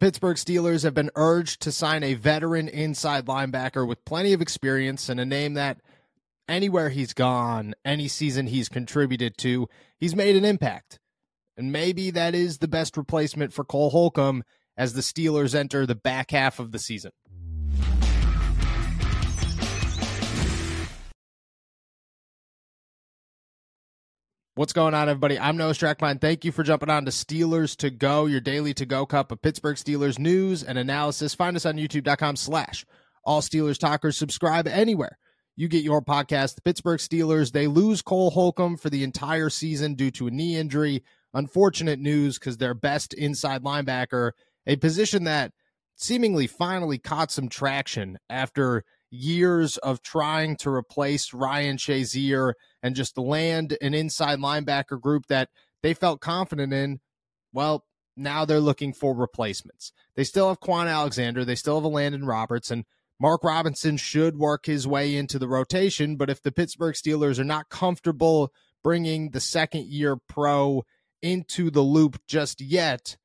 Pittsburgh Steelers have been urged to sign a veteran inside linebacker with plenty of experience and a name that anywhere he's gone, any season he's contributed to, he's made an impact. And maybe that is the best replacement for Cole Holcomb as the Steelers enter the back half of the season. What's going on, everybody? I'm Noah Strackbein. Thank you for jumping on to Steelers to Go, your daily to go cup of Pittsburgh Steelers news and analysis. Find us on youtube.com slash all Steelers talkers. Subscribe anywhere you get your podcast. The Pittsburgh Steelers, they lose Cole Holcomb for the entire season due to a knee injury. Unfortunate news because their best inside linebacker, a position that seemingly finally caught some traction after years of trying to replace Ryan Shazier and just land an inside linebacker group that they felt confident in, well, now they're looking for replacements. They still have Kwon Alexander, they still have Elandon Roberts, and Mark Robinson should work his way into the rotation. But if the Pittsburgh Steelers are not comfortable bringing the second year pro into the loop just yet,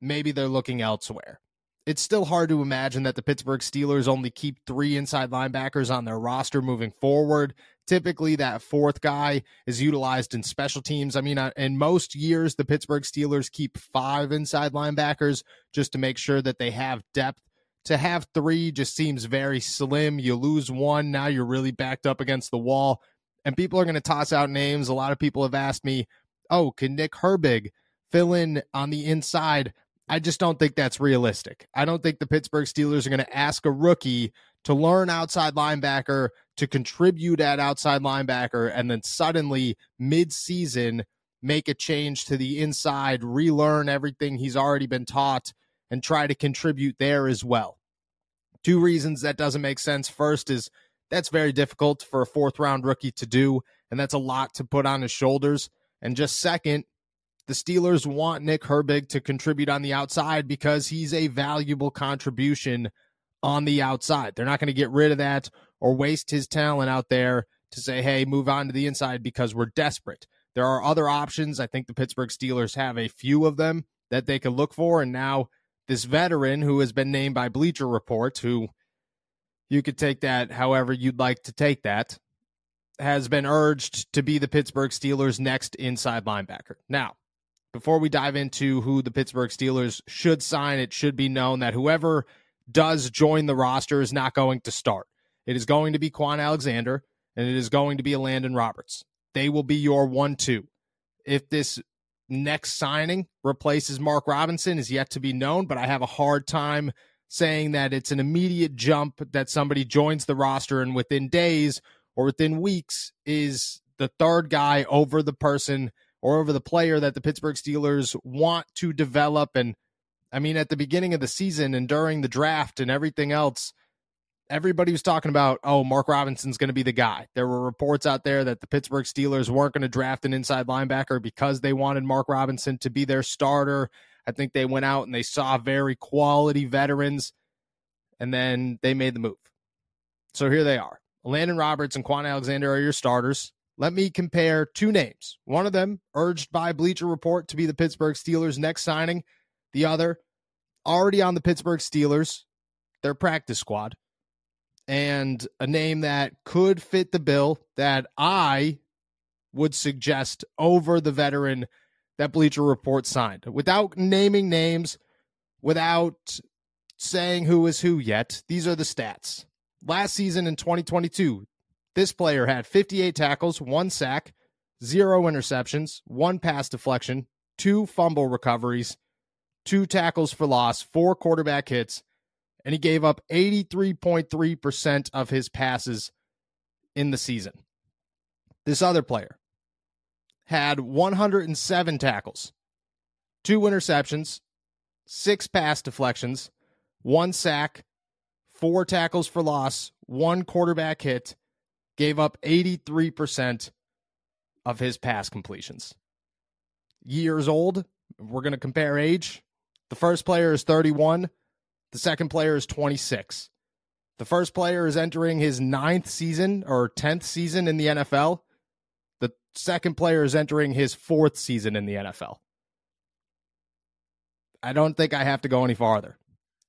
maybe they're looking elsewhere it's still hard to imagine that the Pittsburgh Steelers only keep three inside linebackers on their roster moving forward. Typically, that fourth guy is utilized in special teams. I mean, uh, in most years, the Pittsburgh Steelers keep five inside linebackers just to make sure that they have depth. To have three just seems very slim. You lose one, now you're really backed up against the wall. And people are going to toss out names. A lot of people have asked me, oh, can Nick Herbig fill in on the inside? I just don't think that's realistic. I don't think the Pittsburgh Steelers are going to ask a rookie to learn outside linebacker, to contribute at outside linebacker, and then suddenly mid-season make a change to the inside, relearn everything he's already been taught, and try to contribute there as well. Two reasons that doesn't make sense. First is that's very difficult for a fourth round rookie to do, and that's a lot to put on his shoulders. And just second, the Steelers want Nick Herbig to contribute on the outside because he's a valuable contribution on the outside. They're not going to get rid of that or waste his talent out there to say, hey, move on to the inside because we're desperate. There are other options. I think the Pittsburgh Steelers have a few of them that they could look for. And now this veteran who has been named by Bleacher Report, who you could take that however you'd like to take that, has been urged to be the Pittsburgh Steelers' next inside linebacker. Now, before we dive into who the Pittsburgh Steelers should sign, it should be known that whoever does join the roster is not going to start. It is going to be Kwon Alexander and it is going to be Landon Roberts. They will be your one two. If this next signing replaces Mark Robinson is yet to be known, but I have a hard time saying that it's an immediate jump that somebody joins the roster and within days or within weeks is the third guy over the person or over the player that the Pittsburgh Steelers want to develop. And I mean, at the beginning of the season and during the draft and everything else, everybody was talking about, oh, Mark Robinson's going to be the guy. There were reports out there that the Pittsburgh Steelers weren't going to draft an inside linebacker because they wanted Mark Robinson to be their starter. I think they went out and they saw very quality veterans, and then they made the move. So here they are. Landon Roberts and Kwon Alexander are your starters. Let me compare two names. One of them urged by Bleacher Report to be the Pittsburgh Steelers' next signing. The other already on the Pittsburgh Steelers, their practice squad. And a name that could fit the bill that I would suggest over the veteran that Bleacher Report signed. Without naming names, without saying who is who yet, these are the stats. Last season in 2022, this player had 58 tackles, one sack, zero interceptions, one pass deflection, two fumble recoveries, two tackles for loss, four quarterback hits, and he gave up 83.3% of his passes in the season. This other player had 107 tackles, two interceptions, six pass deflections, one sack, four tackles for loss, one quarterback hit, gave up 83% of his pass completions. Years old, we're going to compare age. The first player is 31, the second player is 26. The first player is entering his ninth season or 10th season in the NFL. The second player is entering his fourth season in the NFL. I don't think I have to go any farther.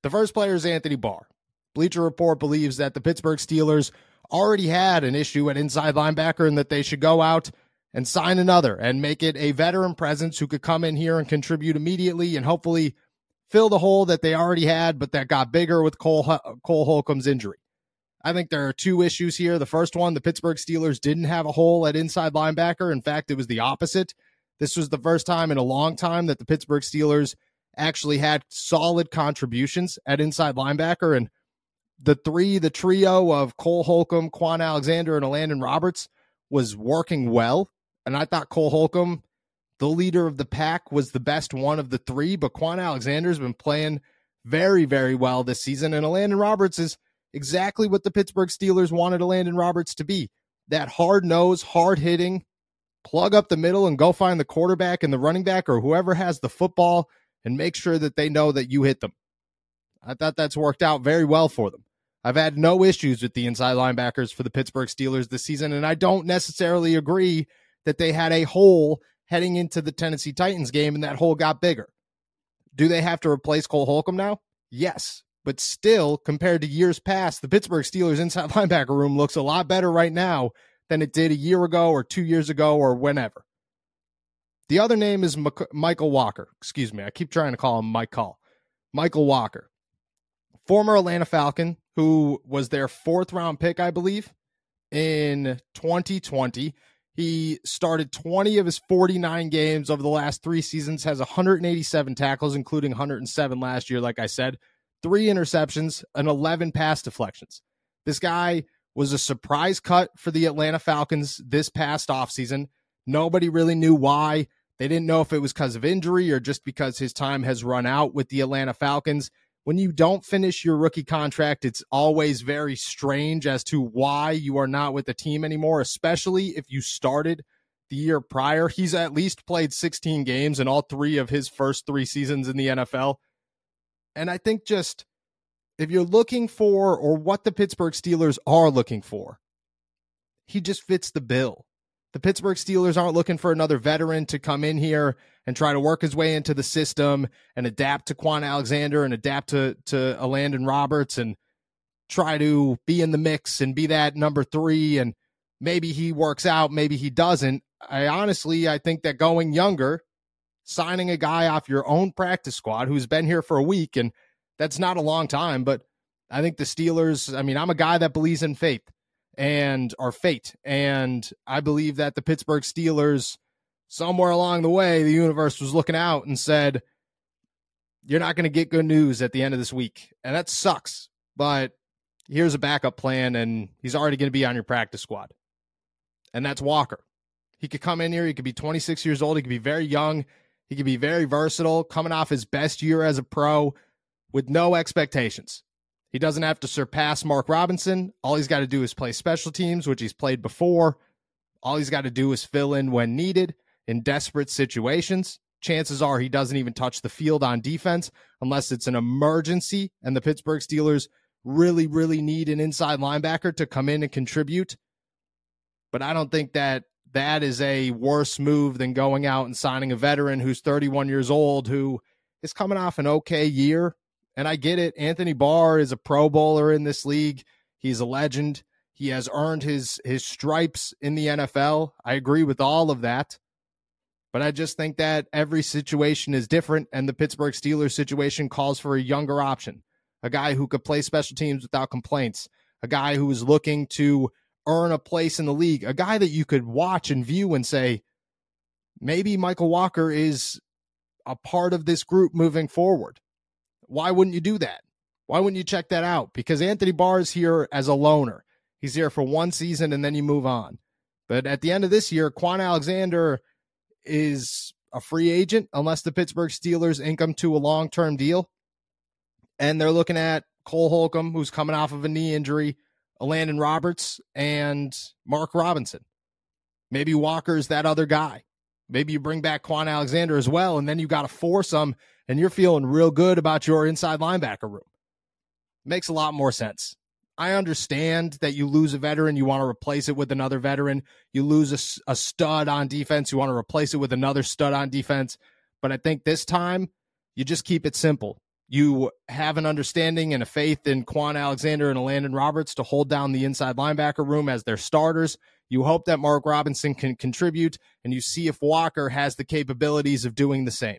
The first player is Anthony Barr. Bleacher Report believes that the Pittsburgh Steelers already had an issue at inside linebacker and that they should go out and sign another and make it a veteran presence who could come in here and contribute immediately and hopefully fill the hole that they already had, but that got bigger with Cole, Cole Holcomb's injury. I think there are two issues here. The first one, the Pittsburgh Steelers didn't have a hole at inside linebacker. In fact, it was the opposite. This was the first time in a long time that the Pittsburgh Steelers actually had solid contributions at inside linebacker. And the three, the trio of Cole Holcomb, Kwon Alexander, and Elandon Roberts was working well. And I thought Cole Holcomb, the leader of the pack, was the best one of the three. But Kwon Alexander's been playing very, very well this season. And Elandon Roberts is exactly what the Pittsburgh Steelers wanted Elandon Roberts to be. That hard nose, hard hitting, plug up the middle and go find the quarterback and the running back or whoever has the football and make sure that they know that you hit them. I thought that's worked out very well for them. I've had no issues with the inside linebackers for the Pittsburgh Steelers this season, and I don't necessarily agree that they had a hole heading into the Tennessee Titans game and that hole got bigger. Do they have to replace Cole Holcomb now? Yes. But still, compared to years past, the Pittsburgh Steelers inside linebacker room looks a lot better right now than it did a year ago or two years ago or whenever. The other name is Mykal Walker. Excuse me. I keep trying to call him Mike Call. Mykal Walker, former Atlanta Falcon, who was their fourth round pick, I believe, in 2020. He started 20 of his 49 games over the last three seasons, has 187 tackles, including 107 last year, like I said, three interceptions, and 11 pass deflections. This guy was a surprise cut for the Atlanta Falcons this past offseason. Nobody really knew why. They didn't know if it was because of injury or just because his time has run out with the Atlanta Falcons. When you don't finish your rookie contract, it's always very strange as to why you are not with the team anymore, especially if you started the year prior. He's at least played 16 games in all three of his first three seasons in the NFL. And I think just if you're looking for, or what the Pittsburgh Steelers are looking for, he just fits the bill. The Pittsburgh Steelers aren't looking for another veteran to come in here and try to work his way into the system and adapt to Kwon Alexander and adapt to to Elandon Roberts and try to be in the mix and be that number three. And maybe he works out, maybe he doesn't. I honestly, I think that going younger, signing a guy off your own practice squad who's been here for a week and that's not a long time, but I think the Steelers, I mean, I'm a guy that believes in faith and our fate. And I believe that the Pittsburgh Steelers, somewhere along the way, the universe was looking out and said, You're not going to get good news at the end of this week. And that sucks. But here's a backup plan, and he's already going to be on your practice squad. And that's Walker. He could come in here. He could be 26 years old. He could be very young. He could be very versatile, coming off his best year as a pro with no expectations. He doesn't have to surpass Mark Robinson. All he's got to do is play special teams, which he's played before. All he's got to do is fill in when needed in desperate situations. Chances are he doesn't even touch the field on defense unless it's an emergency and the Pittsburgh Steelers really, really need an inside linebacker to come in and contribute. But I don't think that that is a worse move than going out and signing a veteran who's 31 years old who is coming off an okay year and I get it. Anthony Barr is a pro bowler in this league. He's a legend. He has earned his his stripes in the NFL. I agree with all of that. But I just think that every situation is different and the Pittsburgh Steelers situation calls for a younger option. A guy who could play special teams without complaints. A guy who is looking to earn a place in the league. A guy that you could watch and view and say maybe Mykal Walker is a part of this group moving forward. Why wouldn't you do that? Why wouldn't you check that out? Because Anthony Barr is here as a loner. He's here for one season and then you move on. But at the end of this year, Kwon Alexander is a free agent unless the Pittsburgh Steelers ink him to a long term deal. And they're looking at Cole Holcomb, who's coming off of a knee injury, Landon Roberts, and Mark Robinson. Maybe Walker's that other guy. Maybe you bring back Kwon Alexander as well, and then you got to force them and you're feeling real good about your inside linebacker room. Makes a lot more sense. I understand that you lose a veteran, you want to replace it with another veteran. You lose a, a stud on defense, you want to replace it with another stud on defense. But I think this time, you just keep it simple. You have an understanding and a faith in Kwon Alexander and Landon Roberts to hold down the inside linebacker room as their starters. You hope that Mark Robinson can contribute, and you see if Walker has the capabilities of doing the same.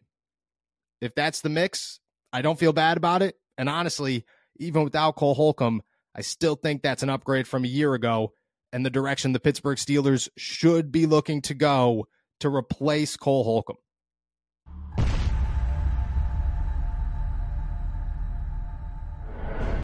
If that's the mix, I don't feel bad about it. And honestly, even without Cole Holcomb, I still think that's an upgrade from a year ago and the direction the Pittsburgh Steelers should be looking to go to replace Cole Holcomb.